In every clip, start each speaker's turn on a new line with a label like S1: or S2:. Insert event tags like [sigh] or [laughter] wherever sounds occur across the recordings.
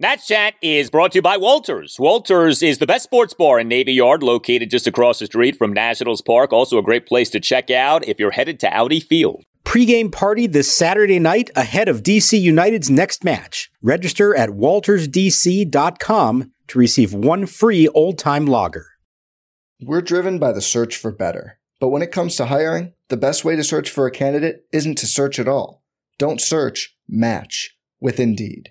S1: Nats Chat is brought to you by Walters. Walters is the best sports bar in Navy Yard, located just across the street from Nationals Park. Also, a great place to check out if you're headed to Audi Field.
S2: Pre-game party this Saturday night ahead of DC United's next match. Register at waltersdc.com to receive one free old-time lager.
S3: We're driven by the search for better. But when it comes to hiring, the best way to search for a candidate isn't to search at all. Don't search, match with Indeed.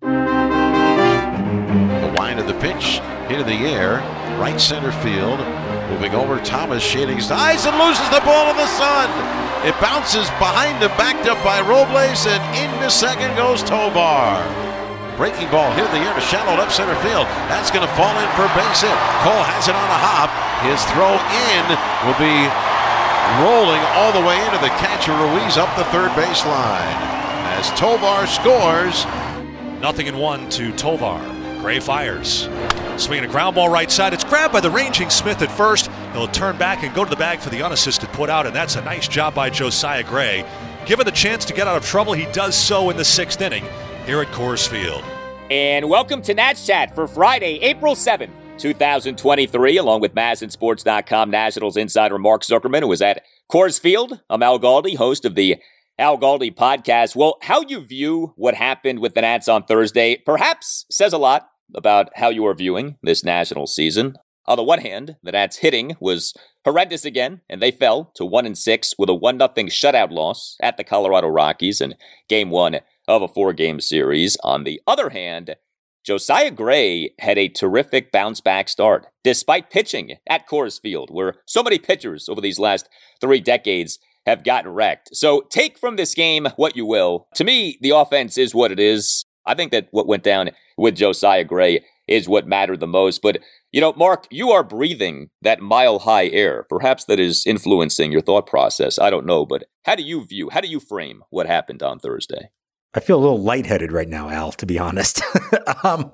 S4: The line of the pitch into the air, right center field. Moving over, Thomas shading his eyes and loses the ball in the sun. It bounces behind him, backed up by Robles, and into second goes Tovar. Breaking ball hit in the air to shallow left center field. That's going to fall in for base hit. Call has it on a hop. His throw in will be rolling all the way into the catcher Ruiz up the third baseline. As Tovar scores,
S5: Nothing in one to Tovar. Gray fires. Swinging a ground ball right side. It's grabbed by the ranging Smith at first. He'll turn back and go to the bag for the unassisted put out, and that's a nice job by Josiah Gray. Given the chance to get out of trouble, he does so in the sixth inning here at Coors Field.
S1: And welcome to Nats Chat for Friday, April 7th, 2023, along with MASNsports.com Nationals insider Mark Zuckerman, who was at Coors Field. I'm Al Galdi, host of the Al Galdi podcast. Well, how you view what happened with the Nats on Thursday perhaps says a lot about how you are viewing this national season. On the one hand, the Nats hitting was horrendous again, and they fell to one and six with a one nothing shutout loss at the Colorado Rockies in Game One of a four-game series. On the other hand, Josiah Gray had a terrific bounce back start, despite pitching at Coors Field, where so many pitchers over these last three decades have gotten wrecked. So take from this game what you will. To me, the offense is what it is. I think that what went down with Josiah Gray is what mattered the most. But, you know, Mark, you are breathing that mile high air. Perhaps that is influencing your thought process. I don't know. But how do you view, how do you frame what happened on Thursday?
S2: I feel a little lightheaded right now, Al, to be honest. [laughs] um,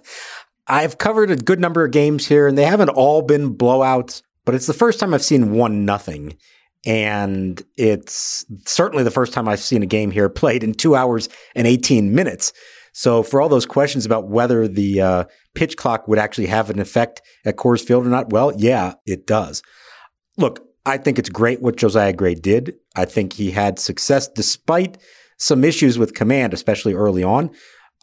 S2: I've covered a good number of games here, and they haven't all been blowouts, but it's the first time I've seen one nothing. And it's certainly the first time I've seen a game here [laughs] played in two hours and 18 minutes. So, for all those questions about whether the uh, pitch clock would actually have an effect at Coors Field or not, well, yeah, it does. Look, I think it's great what Josiah Gray did. I think he had success despite some issues with command, especially early on.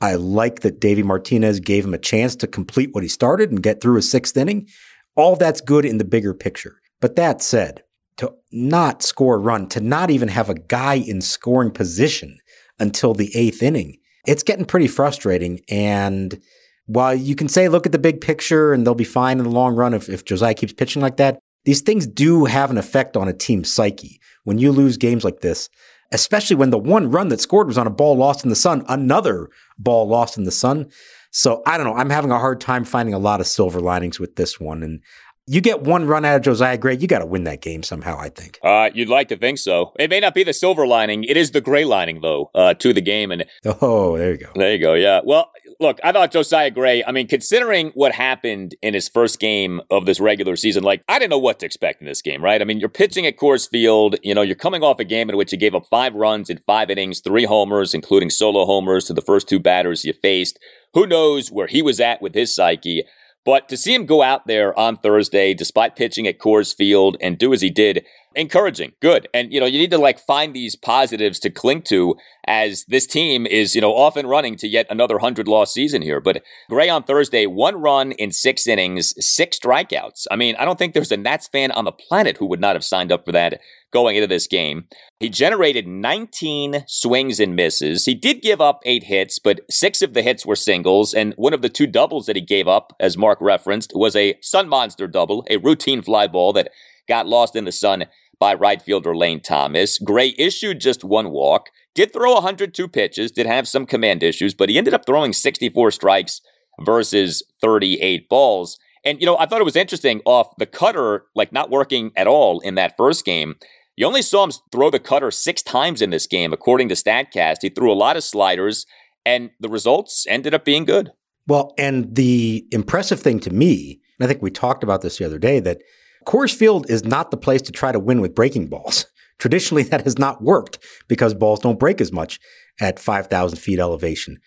S2: I like that Davey Martinez gave him a chance to complete what he started and get through a sixth inning. All that's good in the bigger picture. But that said, to not score a run, to not even have a guy in scoring position until the eighth inning, it's getting pretty frustrating. And while you can say, look at the big picture and they'll be fine in the long run if, if Josiah keeps pitching like that, these things do have an effect on a team's psyche. When you lose games like this, especially when the one run that scored was on a ball lost in the sun, another ball lost in the sun. So I don't know. I'm having a hard time finding a lot of silver linings with this one. And you get one run out of Josiah Gray, you got to win that game somehow, I think.
S1: Uh, you'd like to think so. It may not be the silver lining. It is the gray lining, though, uh, to the game. And
S2: Oh, there you go.
S1: there you go. Yeah. Well, look, I thought Josiah Gray, I mean, considering what happened in his first game of this regular season, like, I didn't know what to expect in this game, right? I mean, you're pitching at Coors Field. You know, you're coming off a game in which you gave up five runs in five innings, three homers, including solo homers to the first two batters you faced. Who knows where he was at with his psyche? But to see him go out there on Thursday, despite pitching at Coors Field and do as he did, encouraging, good. And, you know, you need to like find these positives to cling to as this team is, you know, off and running to yet another 100 loss season here. But Gray on Thursday, one run in six innings, six strikeouts. I mean, I don't think there's a Nats fan on the planet who would not have signed up for that going into this game. He generated 19 swings and misses. He did give up eight hits, but six of the hits were singles. And one of the two doubles that he gave up, as Mark referenced, was a Sun Monster double, a routine fly ball that got lost in the sun by right fielder Lane Thomas. Gray issued just one walk, did throw 102 pitches, did have some command issues, but he ended up throwing 64 strikes versus 38 balls. And, you know, I thought it was interesting off the cutter, like not working at all in that first game. You only saw him throw the cutter six times in this game, according to StatCast. He threw a lot of sliders, and the results ended up being good.
S2: Well, and the impressive thing to me, and I think we talked about this the other day, that Coors Field is not the place to try to win with breaking balls. [laughs] Traditionally, that has not worked because balls don't break as much at 5,000 feet elevation.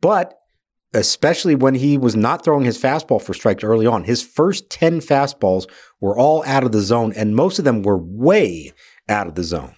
S2: But especially when he was not throwing his fastball for strikes early on, his first 10 fastballs were all out of the zone, and most of them were way out of the zone.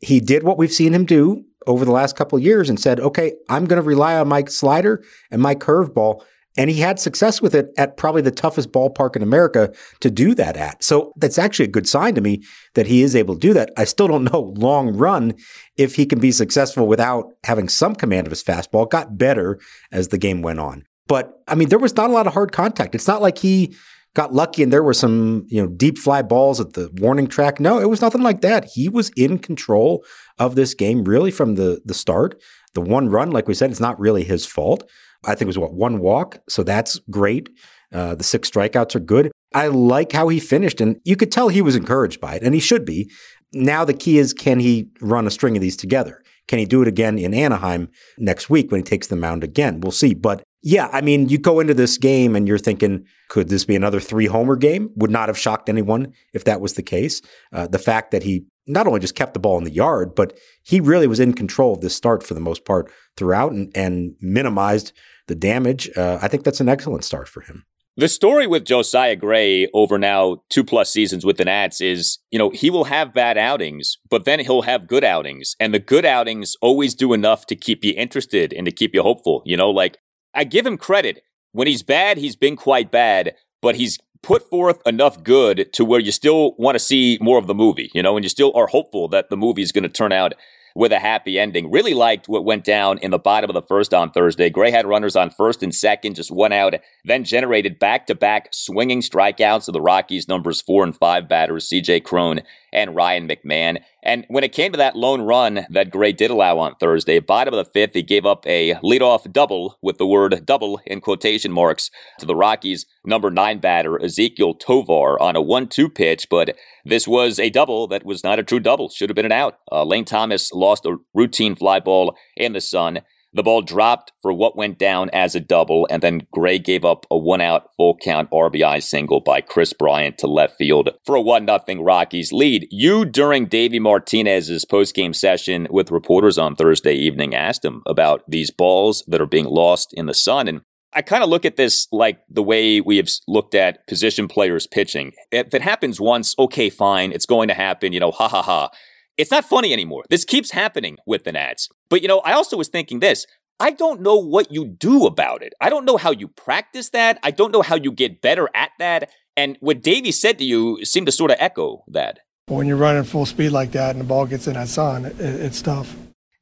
S2: He did what we've seen him do over the last couple of years and said, okay, I'm going to rely on my slider and my curveball and he had success with it at probably the toughest ballpark in America to do that at. So that's actually a good sign to me that he is able to do that. I still don't know long run if he can be successful without having some command of his fastball. It got better as the game went on. But I mean, there was not a lot of hard contact. It's not like he got lucky and there were some, you know, deep fly balls at the warning track. No, it was nothing like that. He was in control of this game really from the the start. The one run, like we said, it's not really his fault. I think it was what one walk, so that's great. Uh, the six strikeouts are good. I like how he finished, and you could tell he was encouraged by it, and he should be. Now the key is, can he run a string of these together? Can he do it again in Anaheim next week when he takes the mound again? We'll see. But yeah, I mean, you go into this game and you're thinking, could this be another three homer game? Would not have shocked anyone if that was the case. Uh, the fact that he not only just kept the ball in the yard, but he really was in control of this start for the most part throughout and, and minimized the damage. Uh, I think that's an excellent start for him.
S1: The story with Josiah Gray over now two plus seasons with the Nats is, you know, he will have bad outings, but then he'll have good outings. And the good outings always do enough to keep you interested and to keep you hopeful. You know, like I give him credit. When he's bad, he's been quite bad, but he's put forth enough good to where you still want to see more of the movie, you know, and you still are hopeful that the movie is going to turn out with a happy ending. Really liked what went down in the bottom of the first on Thursday. Gray had runners on first and second, just one out, then generated back to back swinging strikeouts of the Rockies' numbers four and five batters, CJ Cron and Ryan McMahon. And when it came to that lone run that Gray did allow on Thursday, bottom of the fifth, he gave up a leadoff double with the word double in quotation marks to the Rockies' number nine batter, Ezequiel Tovar, on a 1 2 pitch. But this was a double that was not a true double, should have been an out. Uh, Lane Thomas lost a routine fly ball in the sun. The ball dropped for what went down as a double, and then Gray gave up a one out full count RBI single by Kris Bryant to left field for a 1 0 Rockies lead. You, during Davey Martinez's postgame session with reporters on Thursday evening, asked him about these balls that are being lost in the sun. And I kind of look at this like the way we have looked at position players pitching. If it happens once, okay, fine, it's going to happen, you know, ha ha ha. It's not funny anymore. This keeps happening with the Nats. But you know, I also was thinking this. I don't know what you do about it. I don't know how you practice that. I don't know how you get better at that. And what Davey said to you seemed to sort of echo that.
S6: When you're running full speed like that and the ball gets in that sun, it, it's tough.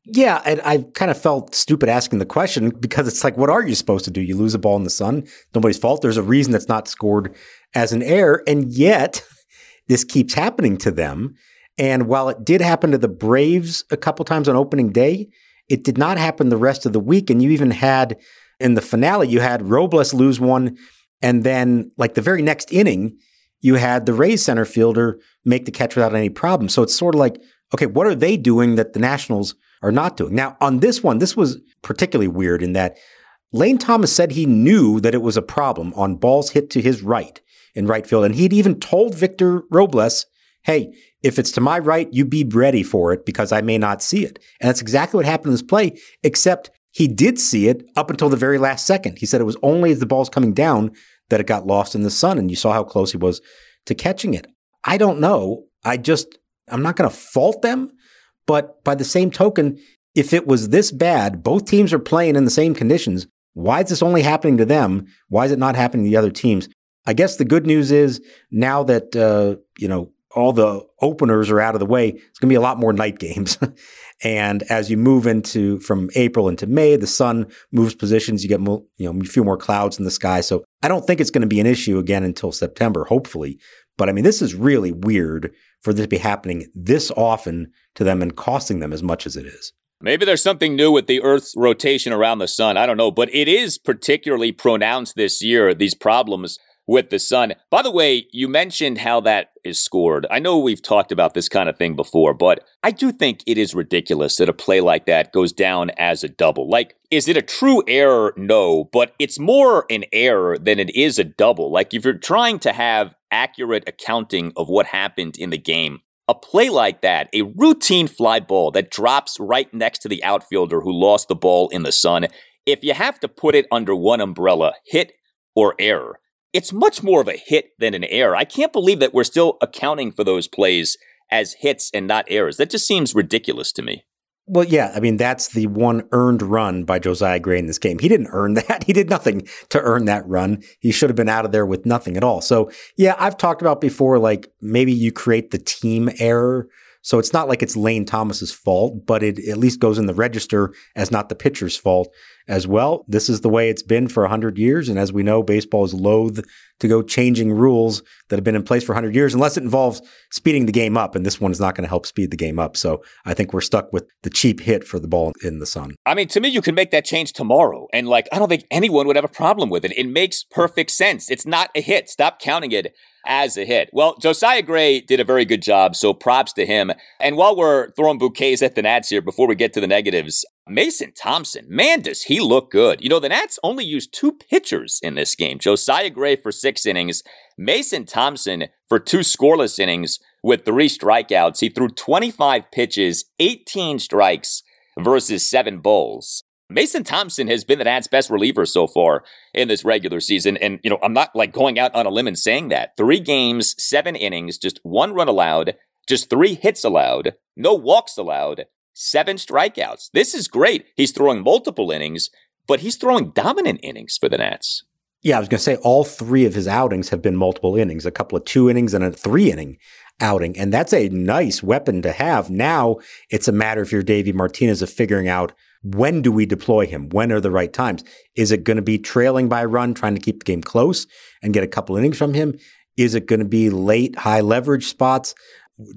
S2: Yeah, and I kind of felt stupid asking the question because it's like, what are you supposed to do? You lose a ball in the sun, nobody's fault. There's a reason that's not scored as an error, and yet [laughs] this keeps happening to them. And while it did happen to the Braves a couple times on opening day, it did not happen the rest of the week. And you even had in the finale, you had Robles lose one. And then, like the very next inning, you had the Rays center fielder make the catch without any problem. So it's sort of like, okay, what are they doing that the Nationals are not doing? Now, on this one, this was particularly weird in that Lane Thomas said he knew that it was a problem on balls hit to his right in right field. And he'd even told Victor Robles, hey, if it's to my right, you be ready for it because I may not see it. And that's exactly what happened in this play, except he did see it up until the very last second. He said it was only as the ball's coming down that it got lost in the sun, and you saw how close he was to catching it. I don't know. I just I'm not going to fault them. But by the same token, if it was this bad, both teams are playing in the same conditions. Why is this only happening to them? Why is it not happening to the other teams? I guess the good news is now that uh, you know all the openers are out of the way, it's going to be a lot more night games. [laughs] and as you move into from April into May, the sun moves positions. You get more, you know a few more clouds in the sky. So I don't think it's going to be an issue again until September, hopefully. But I mean, this is really weird for this to be happening this often to them and costing them as much as it is.
S1: Maybe there's something new with the Earth's rotation around the sun. I don't know, but it is particularly pronounced this year, these problems with the sun. By the way, you mentioned how that is scored. I know we've talked about this kind of thing before, but I do think it is ridiculous that a play like that goes down as a double. Like, is it a true error? No, but it's more an error than it is a double. Like, if you're trying to have accurate accounting of what happened in the game, a play like that, a routine fly ball that drops right next to the outfielder who lost the ball in the sun, if you have to put it under one umbrella, hit or error, it's much more of a hit than an error. I can't believe that we're still accounting for those plays as hits and not errors. That just seems ridiculous to me.
S2: Well, yeah, I mean, that's the one earned run by Josiah Gray in this game. He didn't earn [laughs] that. He did nothing to earn that run. He should have been out of there with nothing at all. So, yeah, I've talked about before, like maybe you create the team error. So it's not like it's Lane Thomas's fault, but it at least goes in the register as not the pitcher's fault as well. This is the way it's been for 100 years. And as we know, baseball is loath to go changing rules that have been in place for 100 years unless it involves speeding the game up. And this one is not going to help speed the game up. So I think we're stuck with the cheap hit for the ball in the sun.
S1: I mean, to me, you can make that change tomorrow. And like, I don't think anyone would have a problem with it. It makes perfect sense. It's not a hit. Stop counting it as a hit. Well, Josiah Gray did a very good job, so props to him. And while we're throwing bouquets at the Nats here, before we get to the negatives, Mason Thompson, man, does he look good. You know, the Nats only used two pitchers in this game Josiah Gray for six innings, Mason Thompson for two scoreless innings with three strikeouts. He threw 25 pitches, 18 strikes versus seven balls. Mason Thompson has been the Nats' best reliever so far in this regular season. And, you know, I'm not like going out on a limb and saying that. Three games, seven innings, just one run allowed, just three hits allowed, no walks allowed, seven strikeouts. This is great. He's throwing multiple innings, but he's throwing dominant innings for the Nats.
S2: Yeah, I was going to say all three of his outings have been multiple innings, a couple of two innings and a three inning outing. And that's a nice weapon to have. Now it's a matter, if you're Davey Martinez, of figuring out when do we deploy him? When are the right times? Is it going to be trailing by a run, trying to keep the game close and get a couple innings from him? Is it going to be late, high leverage spots?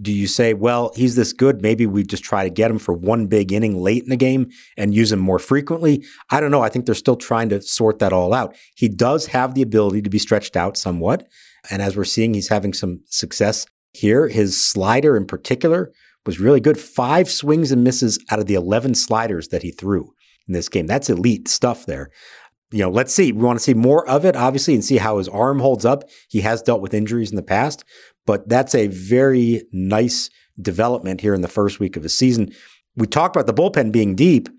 S2: Do you say, well, he's this good. Maybe we just try to get him for one big inning late in the game and use him more frequently? I don't know. I think they're still trying to sort that all out. He does have the ability to be stretched out somewhat. And as we're seeing, he's having some success here. His slider in particular was really good. Five swings and misses out of the 11 sliders that he threw in this game. That's elite stuff there. You know, let's see. We want to see more of it, obviously, and see how his arm holds up. He has dealt with injuries in the past, but that's a very nice development here in the first week of the season. We talked about the bullpen being deep.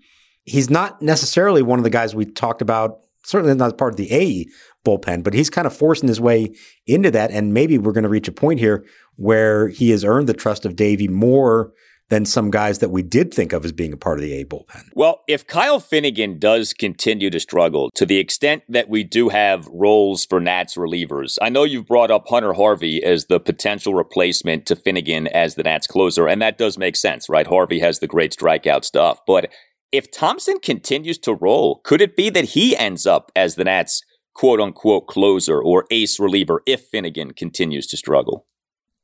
S2: He's not necessarily one of the guys we talked about, certainly not part of the A bullpen, but he's kind of forcing his way into that. And maybe we're going to reach a point here where he has earned the trust of Davey more than some guys that we did think of as being a part of the A bullpen.
S1: Well, if Kyle Finnegan does continue to struggle to the extent that we do have roles for Nats relievers, I know you've brought up Hunter Harvey as the potential replacement to Finnegan as the Nats closer, and that does make sense, right? Harvey has the great strikeout stuff. But if Thompson continues to roll, could it be that he ends up as the Nats quote unquote closer or ace reliever if Finnegan continues to struggle?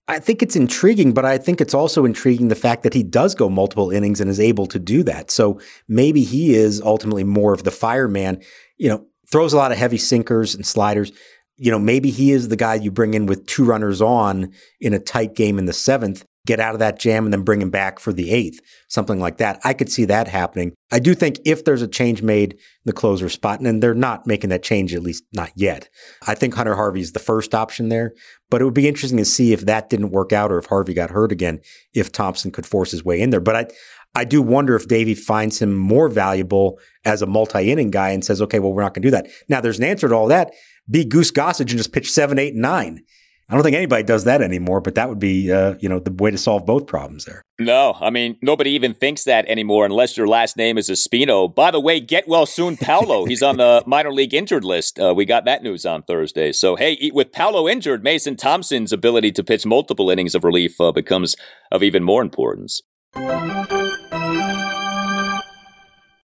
S2: I think it's intriguing, but I think it's also intriguing the fact that he does go multiple innings and is able to do that. So maybe he is ultimately more of the fireman, you know, throws a lot of heavy sinkers and sliders. You know, maybe he is the guy you bring in with two runners on in a tight game in the seventh get out of that jam and then bring him back for the eighth, something like that. I could see that happening. I do think if there's a change made the closer spot, and they're not making that change, at least not yet, I think Hunter Harvey is the first option there. But it would be interesting to see if that didn't work out or if Harvey got hurt again, if Thompson could force his way in there. But I, I do wonder if Davey finds him more valuable as a multi inning guy and says, okay, well, we're not going to do that. Now, there's an answer to all that. Be Goose Gossage and just pitch seven, eight, nine I don't think anybody does that anymore, but that would be, uh, you know, the way to solve both problems there.
S1: No, I mean, nobody even thinks that anymore unless your last name is Espino. By the way, get well soon, Paolo. [laughs] He's on the minor league injured list. Uh, we got that news on Thursday. So, hey, with Paolo injured, Mason Thompson's ability to pitch multiple innings of relief uh, becomes of even more importance.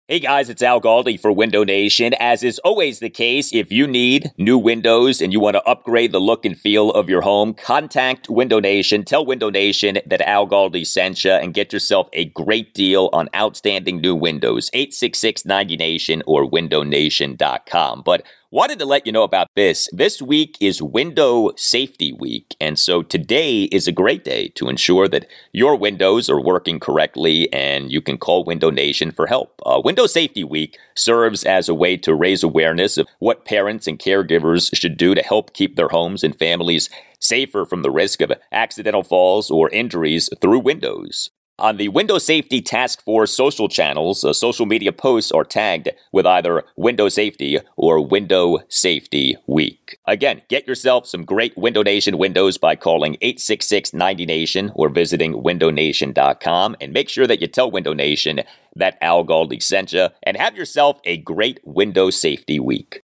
S1: Hey guys, it's Al Galdi for Window Nation. As is always the case, if you need new windows and you want to upgrade the look and feel of your home, contact Window Nation. Tell Window Nation that Al Galdi sent you and get yourself a great deal on outstanding new windows. 866 90 Nation or windownation.com. But Wanted to let you know about this. This week is Window Safety Week, and so today is a great day to ensure that your windows are working correctly and you can call Window Nation for help. Uh, Window Safety Week serves as a way to raise awareness of what parents and caregivers should do to help keep their homes and families safer from the risk of accidental falls or injuries through windows. On the Window Safety Task Force social channels, uh, social media posts are tagged with either Window Safety or Window Safety Week. Again, get yourself some great Window Nation windows by calling 866 90Nation or visiting windownation.com and make sure that you tell Window Nation that Al Galdi sent you and have yourself a great Window Safety Week.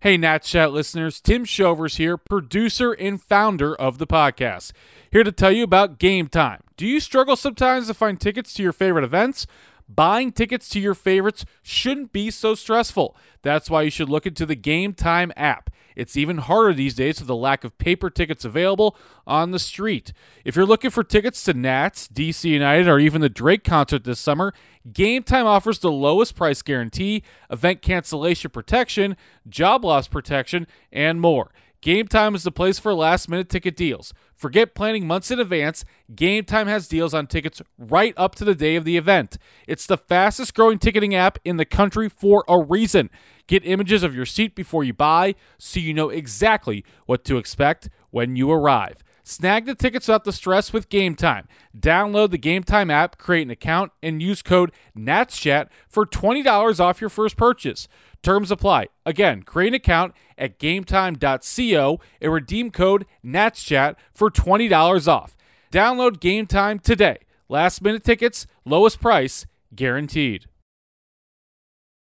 S7: Hey, Nat Chat listeners, Tim Shovers here, producer and founder of the podcast, here to tell you about Game Time. Do you struggle sometimes to find tickets to your favorite events? Buying tickets to your favorites shouldn't be so stressful. That's why you should look into the Game Time app. It's even harder these days with the lack of paper tickets available on the street. If you're looking for tickets to Nats, DC United, or even the Drake concert this summer, Game Time offers the lowest price guarantee, event cancellation protection, job loss protection, and more. Game Time is the place for last minute ticket deals. Forget planning months in advance. Game Time has deals on tickets right up to the day of the event. It's the fastest growing ticketing app in the country for a reason. Get images of your seat before you buy so you know exactly what to expect when you arrive. Snag the tickets without the stress with Game Time. Download the Game Time app, create an account, and use code NATSCHAT for $20 off your first purchase. Terms apply. Again, create an account at gametime.co and redeem code NATSCHAT for $20 off. Download Game Time today. Last minute tickets, lowest price, guaranteed.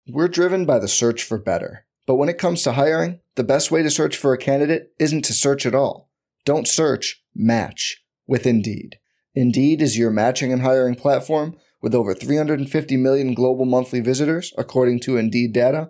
S3: We're driven by the search for better. But when it comes to hiring, the best way to search for a candidate isn't to search at all. Don't search, match with Indeed. Indeed is your matching and hiring platform with over 350 million global monthly visitors, according to Indeed data,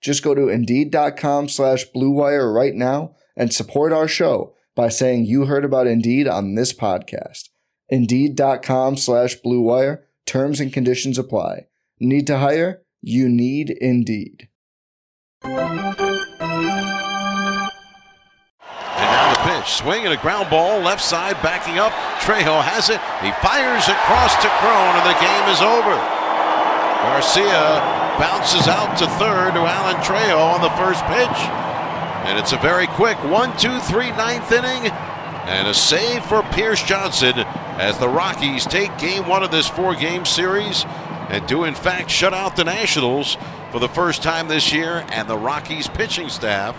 S3: Just go to Indeed.com slash BlueWire right now and support our show by saying you heard about Indeed on this podcast. Indeed.com slash BlueWire. Terms and conditions apply. Need to hire? You need Indeed.
S4: And now the pitch. Swing and a ground ball. Left side backing up. Trejo has it. He fires across to Cron, and the game is over. Garcia bounces out to third to Alan Trejo on the first pitch. And it's a very quick one, two, three, ninth inning. And a save for Pierce Johnson as the Rockies take game one of this four game series and do, in fact, shut out the Nationals for the first time this year. And the Rockies pitching staff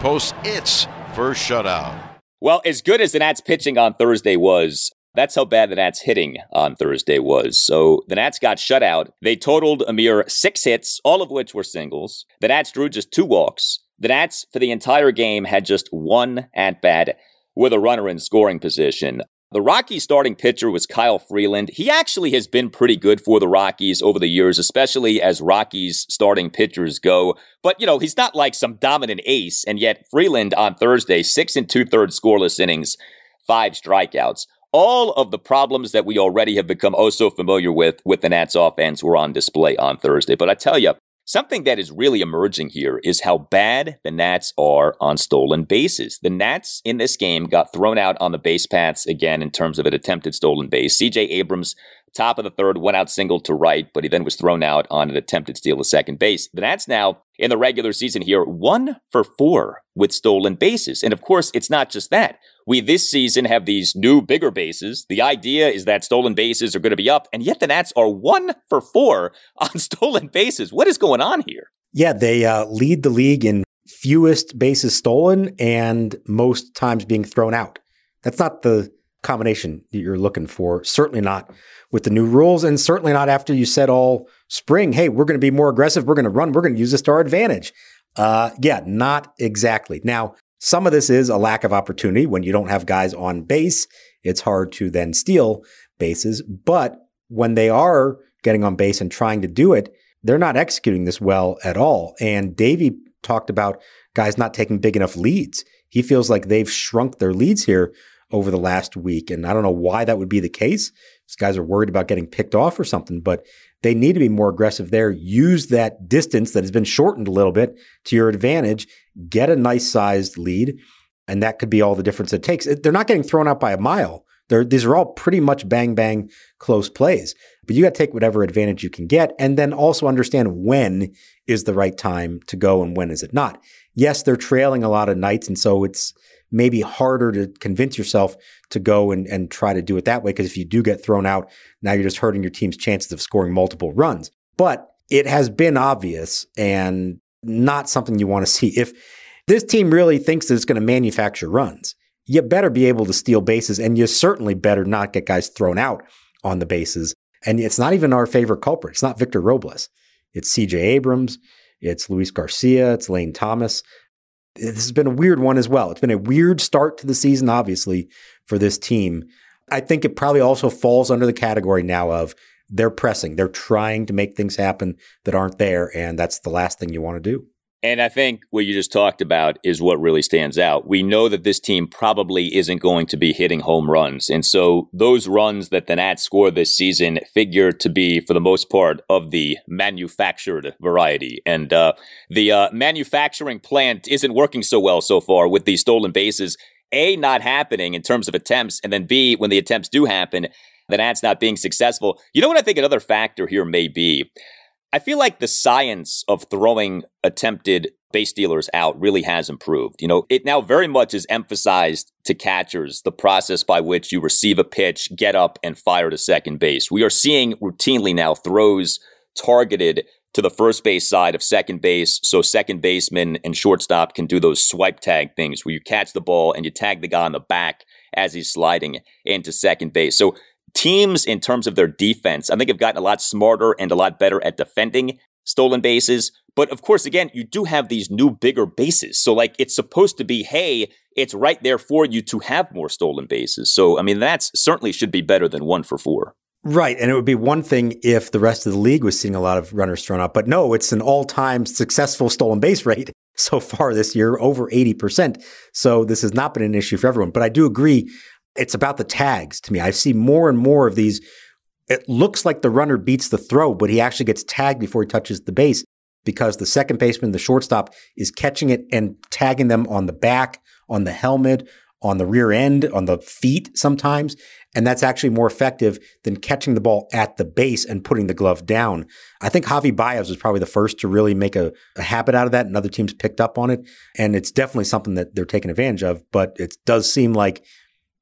S4: posts its first shutout.
S1: Well, as good as the Nats pitching on Thursday was, that's how bad the Nats hitting on Thursday was. So the Nats got shut out. They totaled a mere six hits, all of which were singles. The Nats drew just two walks. The Nats, for the entire game, had just one at bat with a runner in scoring position. The Rockies starting pitcher was Kyle Freeland. He actually has been pretty good for the Rockies over the years, especially as Rockies starting pitchers go. But, you know, he's not like some dominant ace. And yet, Freeland on Thursday, six and two thirds scoreless innings, five strikeouts. All of the problems that we already have become oh so familiar with with the Nats offense were on display on Thursday. But I tell you, Something that is really emerging here is how bad the Nats are on stolen bases. The Nats in this game got thrown out on the base paths again in terms of an attempted stolen base. CJ Abrams, top of the third, went out single to right, but he then was thrown out on an attempted steal of second base. The Nats now in the regular season here, one for four with stolen bases. And of course, it's not just that. We this season have these new bigger bases. The idea is that stolen bases are going to be up, and yet the Nats are one for four [laughs] on stolen bases. What is going on here?
S2: Yeah, they uh, lead the league in fewest bases stolen and most times being thrown out. That's not the combination that you're looking for. Certainly not with the new rules, and certainly not after you said all spring, hey, we're going to be more aggressive, we're going to run, we're going to use this to our advantage. Uh, yeah, not exactly. Now, some of this is a lack of opportunity. When you don't have guys on base, it's hard to then steal bases. But when they are getting on base and trying to do it, they're not executing this well at all. And Davey talked about guys not taking big enough leads. He feels like they've shrunk their leads here over the last week. And I don't know why that would be the case. These guys are worried about getting picked off or something, but they need to be more aggressive there. Use that distance that has been shortened a little bit to your advantage. Get a nice sized lead. And that could be all the difference it takes. They're not getting thrown out by a mile. They're, these are all pretty much bang, bang, close plays. But you got to take whatever advantage you can get and then also understand when is the right time to go and when is it not. Yes, they're trailing a lot of nights. And so it's, maybe harder to convince yourself to go and, and try to do it that way. Because if you do get thrown out, now you're just hurting your team's chances of scoring multiple runs. But it has been obvious and not something you want to see. If this team really thinks that it's going to manufacture runs, you better be able to steal bases and you certainly better not get guys thrown out on the bases. And it's not even our favorite culprit. It's not Victor Robles. It's CJ Abrams. It's Luis Garcia. It's Lane Thomas this has been a weird one as well. It's been a weird start to the season, obviously, for this team. I think it probably also falls under the category now of they're pressing. They're trying to make things happen that aren't there. And that's the last thing you want to do.
S1: And I think what you just talked about is what really stands out. We know that this team probably isn't going to be hitting home runs. And so those runs that the Nats score this season figure to be, for the most part, of the manufactured variety. And uh, the uh, manufacturing plant isn't working so well so far with these stolen bases. A, not happening in terms of attempts. And then B, when the attempts do happen, the Nats not being successful. You know what I think another factor here may be? I feel like the science of throwing attempted base stealers out really has improved. You know, it now very much is emphasized to catchers the process by which you receive a pitch, get up, and fire to second base. We are seeing routinely now throws targeted to the first base side of second base so second baseman and shortstop can do those swipe tag things where you catch the ball and you tag the guy on the back as he's sliding into second base. So teams, in terms of their defense, I think have gotten a lot smarter and a lot better at defending stolen bases. But of course, again, you do have these new bigger bases. So, like, it's supposed to be, hey, it's right there for you to have more stolen bases. So, I mean, that's certainly should be better than one for four.
S2: Right. And it would be one thing if the rest of the league was seeing a lot of runners thrown out. But no, it's an all time successful stolen base rate [laughs] so far this year, over 80%. So this has not been an issue for everyone. But I do agree it's about the tags to me. I see more and more of these. It looks like the runner beats the throw, but he actually gets tagged before he touches the base because the second baseman, the shortstop, is catching it and tagging them on the back, on the helmet, on the rear end, on the feet sometimes. And that's actually more effective than catching the ball at the base and putting the glove down. I think Javy Baez was probably the first to really make a, a, habit out of that, and other teams picked up on it. And it's definitely something that they're taking advantage of. But it does seem like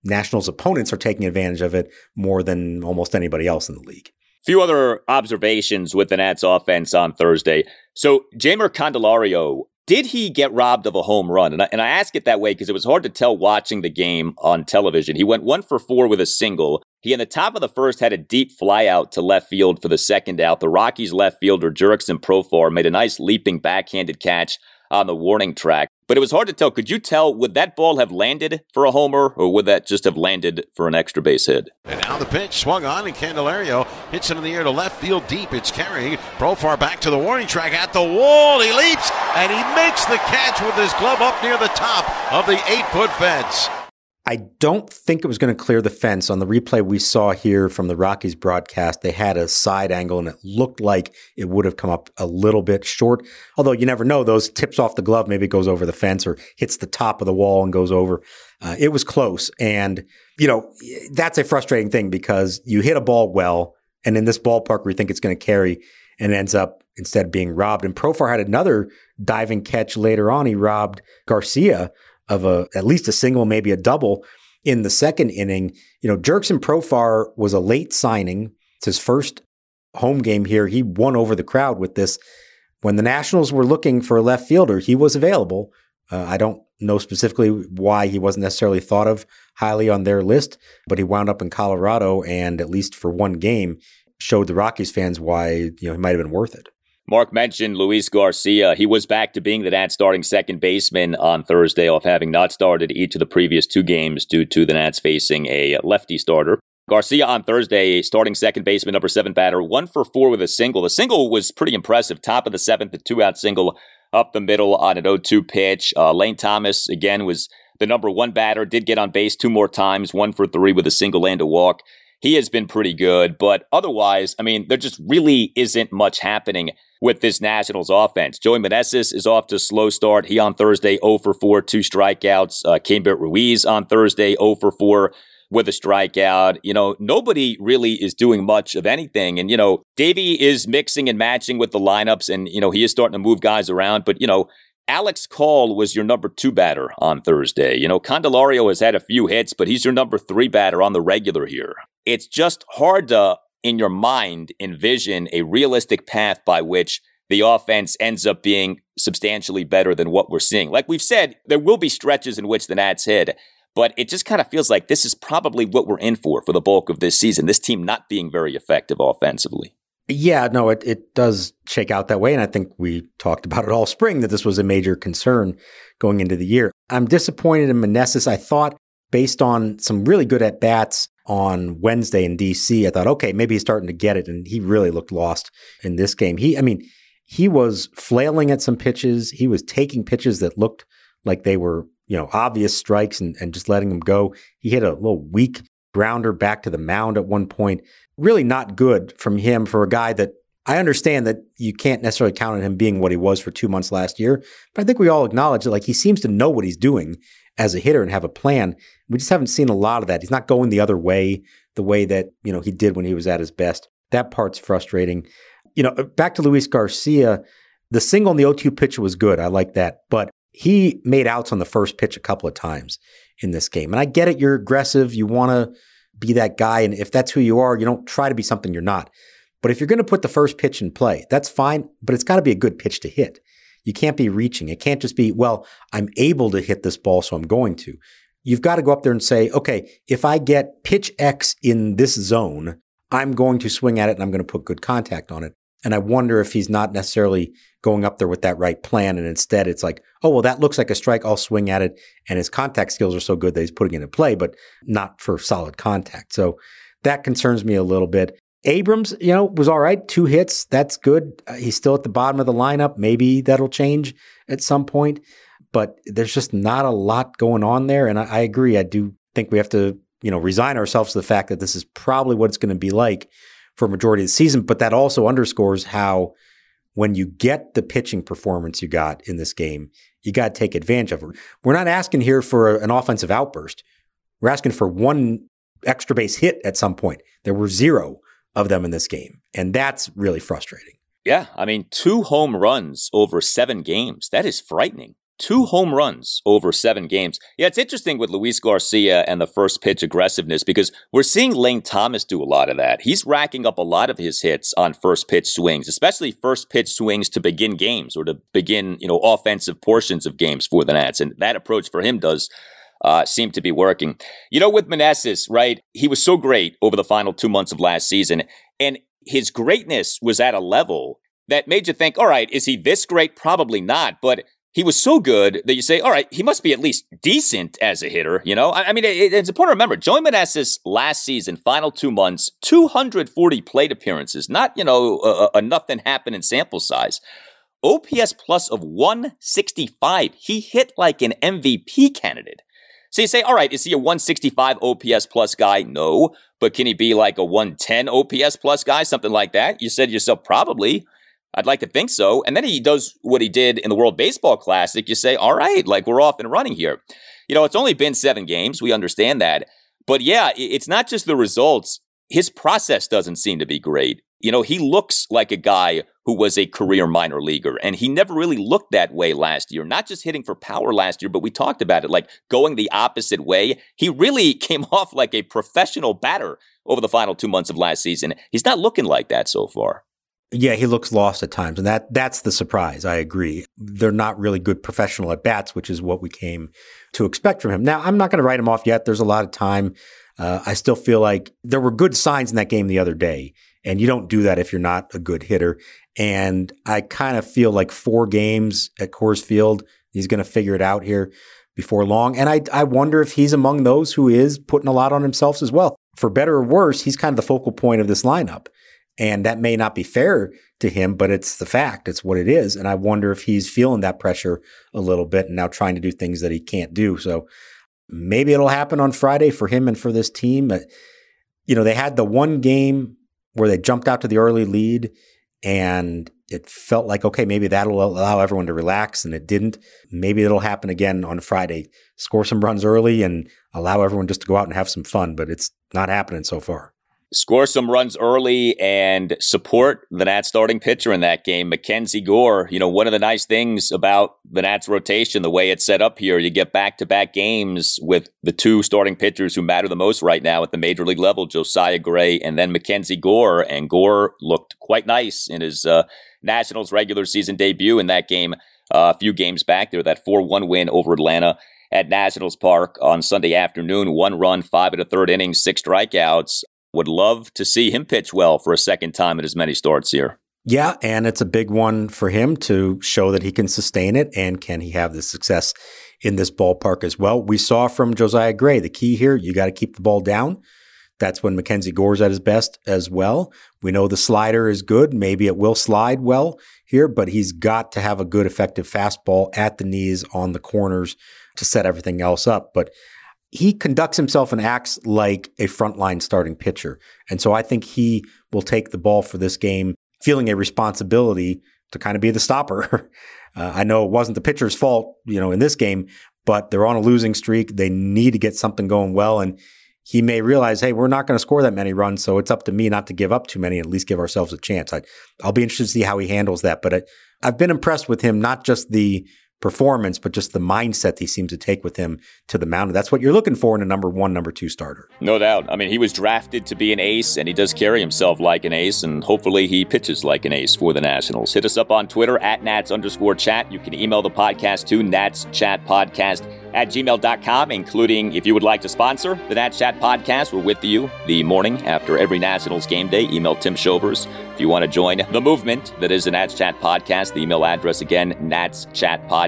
S2: Nationals' opponents are taking advantage of it more than almost anybody else in the league.
S1: Few other observations with the Nats offense on Thursday. So, Jeimer Candelario, did he get robbed of a home run? And I, and I ask it that way because it was hard to tell watching the game on television. He went one for four with a single. He, in the top of the first, had a deep flyout to left field for the second out. The Rockies left fielder, Jurickson Profar, made a nice leaping backhanded catch on the warning track. But it was hard to tell. Could you tell, would that ball have landed for a homer, or would that just have landed for an extra base hit?
S4: And now the pitch swung on, and Candelario hits it in the air to left field deep. It's carrying Profar back to the warning track at the wall. He leaps, and he makes the catch with his glove up near the top of the eight foot fence.
S2: I don't think it was going to clear the fence. On the replay we saw here from the Rockies broadcast, they had a side angle and it looked like it would have come up a little bit short. Although you never know, those tips off the glove, maybe it goes over the fence or hits the top of the wall and goes over. Uh, it was close. And, you know, that's a frustrating thing because you hit a ball well, and in this ballpark where you think it's going to carry and ends up instead being robbed. And Profar had another diving catch later on. He robbed Garcia of a at least a single, maybe a double in the second inning. You know, Jurickson Profar was a late signing. It's his first home game here. He won over the crowd with this. When the Nationals were looking for a left fielder, he was available. Uh, I don't know specifically why he wasn't necessarily thought of highly on their list, but he wound up in Colorado and at least for one game showed the Rockies fans why you know he might have been worth it.
S1: Mark mentioned Luis Garcia. He was back to being the Nats starting second baseman on Thursday off having not started each of the previous two games due to the Nats facing a lefty starter. Garcia on Thursday, starting second baseman, number seven batter, one for four with a single. The single was pretty impressive. Top of the seventh, a two out single up the middle on an 0 2 pitch. Uh, Lane Thomas, again, was the number one batter, did get on base two more times, one for three with a single and a walk. He has been pretty good, but otherwise, I mean, there just really isn't much happening with this Nationals offense. Joey Meneses is off to slow start. He on Thursday 0 for 4, two strikeouts. Uh, Keibert Ruiz on Thursday 0 for 4 with a strikeout. You know, nobody really is doing much of anything. And, you know, Davey is mixing and matching with the lineups and, you know, he is starting to move guys around. But, you know, Alex Call was your number two batter on Thursday. You know, Candelario has had a few hits, but he's your number three batter on the regular here. It's just hard to in your mind envision a realistic path by which the offense ends up being substantially better than what we're seeing. Like we've said, there will be stretches in which the Nats hit, but it just kind of feels like this is probably what we're in for for the bulk of this season. This team not being very effective offensively.
S2: Yeah, no, it, it does shake out that way. And I think we talked about it all spring that this was a major concern going into the year. I'm disappointed in Meneses. I thought, based on some really good at bats on Wednesday in DC. I thought, okay, maybe he's starting to get it. And he really looked lost in this game. He, I mean, he was flailing at some pitches. He was taking pitches that looked like they were, you know, obvious strikes and, and just letting them go. He hit a little weak grounder back to the mound at one point. Really not good from him for a guy that I understand that you can't necessarily count on him being what he was for two months last year, but I think we all acknowledge that like he seems to know what he's doing as a hitter and have a plan. We just haven't seen a lot of that. He's not going the other way the way that, you know, he did when he was at his best. That part's frustrating. You know, back to Luis Garcia, the single on the 0-2 pitch was good. I like that. But he made outs on the first pitch a couple of times in this game. And I get it, you're aggressive, you want to be that guy and if that's who you are, you don't try to be something you're not. But if you're going to put the first pitch in play, that's fine, but it's got to be a good pitch to hit. You can't be reaching. It can't just be, well, I'm able to hit this ball, so I'm going to. You've got to go up there and say, okay, if I get pitch X in this zone, I'm going to swing at it and I'm going to put good contact on it. And I wonder if he's not necessarily going up there with that right plan. And instead, it's like, oh, well, that looks like a strike. I'll swing at it. And his contact skills are so good that he's putting it in play, but not for solid contact. So that concerns me a little bit. Abrams, you know, was all right. Two hits. That's good. Uh, he's still at the bottom of the lineup. Maybe that'll change at some point. But there's just not a lot going on there. And I, I agree. I do think we have to, you know, resign ourselves to the fact that this is probably what it's going to be like for a majority of the season. But that also underscores how when you get the pitching performance you got in this game, you got to take advantage of it. We're not asking here for an offensive outburst. We're asking for one extra base hit at some point. There were zero of them in this game. And that's really frustrating.
S1: Yeah. I mean, two home runs over seven games. That is frightening. Two home runs over seven games. Yeah, it's interesting with Luis Garcia and the first pitch aggressiveness because we're seeing Lane Thomas do a lot of that. He's racking up a lot of his hits on first pitch swings, especially first pitch swings to begin games or to begin, you know, offensive portions of games for the Nats. And that approach for him does uh, seem to be working. You know, with Meneses, right? He was so great over the final two months of last season, and his greatness was at a level that made you think, all right, is he this great? Probably not, but he was so good that you say, all right, he must be at least decent as a hitter. You know, I, I mean, it, it's important to remember Joey Meneses last season, final two months, 240 plate appearances, not, you know, a, a nothing happened in sample size. OPS plus of 165. He hit like an MVP candidate. So you say, all right, is he a 165 OPS plus guy? No. But can he be like a 110 OPS plus guy? Something like that? You said yourself, probably. I'd like to think so. And then he does what he did in the World Baseball Classic. You say, all right, like we're off and running here. You know, it's only been seven games. We understand that. But yeah, it's not just the results. His process doesn't seem to be great. You know, he looks like a guy who was a career minor leaguer, and he never really looked that way last year. Not just hitting for power last year, but we talked about it, like going the opposite way. He really [laughs] came off like a professional batter over the final two months of last season. He's not looking like that so far.
S2: Yeah, he looks lost at times, and that that's the surprise. I agree. They're not really good professional at bats, which is what we came to expect from him. Now, I'm not going to write him off yet. There's a lot of time. Uh, I still feel like there were good signs in that game the other day, and you don't do that if you're not a good hitter. And I kind of feel like four games at Coors Field, he's going to figure it out here before long. And I, I wonder if he's among those who is putting a lot on himself as well. For better or worse, he's kind of the focal point of this lineup. And that may not be fair to him, but it's the fact. It's what it is. And I wonder if he's feeling that pressure a little bit and now trying to do things that he can't do. So maybe it'll happen on Friday for him and for this team. Uh, you know, they had the one game where they jumped out to the early lead and it felt like, okay, maybe that'll allow everyone to relax and it didn't. Maybe it'll happen again on Friday. Score some runs early and allow everyone just to go out and have some fun, but it's not happening so far
S1: score some runs early and support the Nats starting pitcher in that game, Mackenzie Gore. You know, one of the nice things about the Nats rotation, the way it's set up here, you get back to back games with the two starting pitchers who matter the most right now at the major league level, Josiah Gray and then Mackenzie Gore. And Gore looked quite nice in his uh, Nationals regular season debut in that game uh, a few games back there, that 4 1 win over Atlanta at Nationals Park on Sunday afternoon. One run, five and a third innings, six strikeouts. Would love to see him pitch well for a second time in as many starts here.
S2: Yeah, and it's a big one for him to show that he can sustain it and can he have the success in this ballpark as well. We saw from Josiah Gray the key here, you got to keep the ball down. That's when Mackenzie Gore's at his best as well. We know the slider is good. Maybe it will slide well here, but he's got to have a good, effective fastball at the knees on the corners to set everything else up. But he conducts himself and acts like a frontline starting pitcher. And so I think he will take the ball for this game, feeling a responsibility to kind of be the stopper. [laughs] uh, I know it wasn't the pitcher's fault, you know, in this game, but they're on a losing streak. They need to get something going well. And he may realize, hey, we're not going to score that many runs, so it's up to me not to give up too many, at least give ourselves a chance. I, will be interested to see how he handles that. But I, I've been impressed with him, not just the performance, but just the mindset he seems to take with him to the mound. That's what you're looking for in a number one, number two starter.
S1: No doubt. I mean, he was drafted to be an ace, and he does carry himself like an ace, and hopefully he pitches like an ace for the Nationals. Hit us up on Twitter at Nats underscore chat. You can email the podcast to Nats Chat Podcast at gmail.com, including if you would like to sponsor the Nats Chat podcast. We're with you the morning after every Nationals game day. Email Tim Shovers. If you want to join the movement that is the Nats Chat podcast, the email address again, Nats Chat Podcast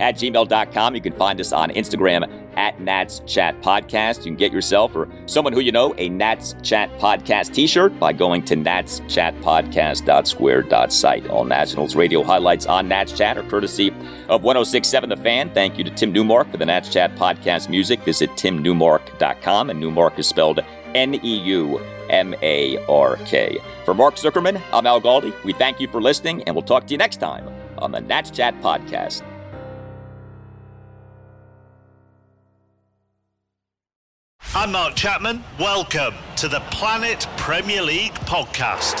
S1: at gmail.com. You can find us on Instagram at Nats Chat Podcast. You can get yourself or someone who you know a Nats Chat Podcast t shirt by going to natschatpodcast.square.site. All Nationals radio highlights on Nats Chat are courtesy of 1067 The Fan. Thank you to Tim Neumark for the Nats Chat Podcast music. Visit timneumark.com, and Neumark is spelled N E U M A R K. For Mark Zuckerman, I'm Al Galdi. We thank you for listening, and we'll talk to you next time on the Nats Chat Podcast.
S8: I'm Mark Chapman. Welcome to the Planet Premier League podcast.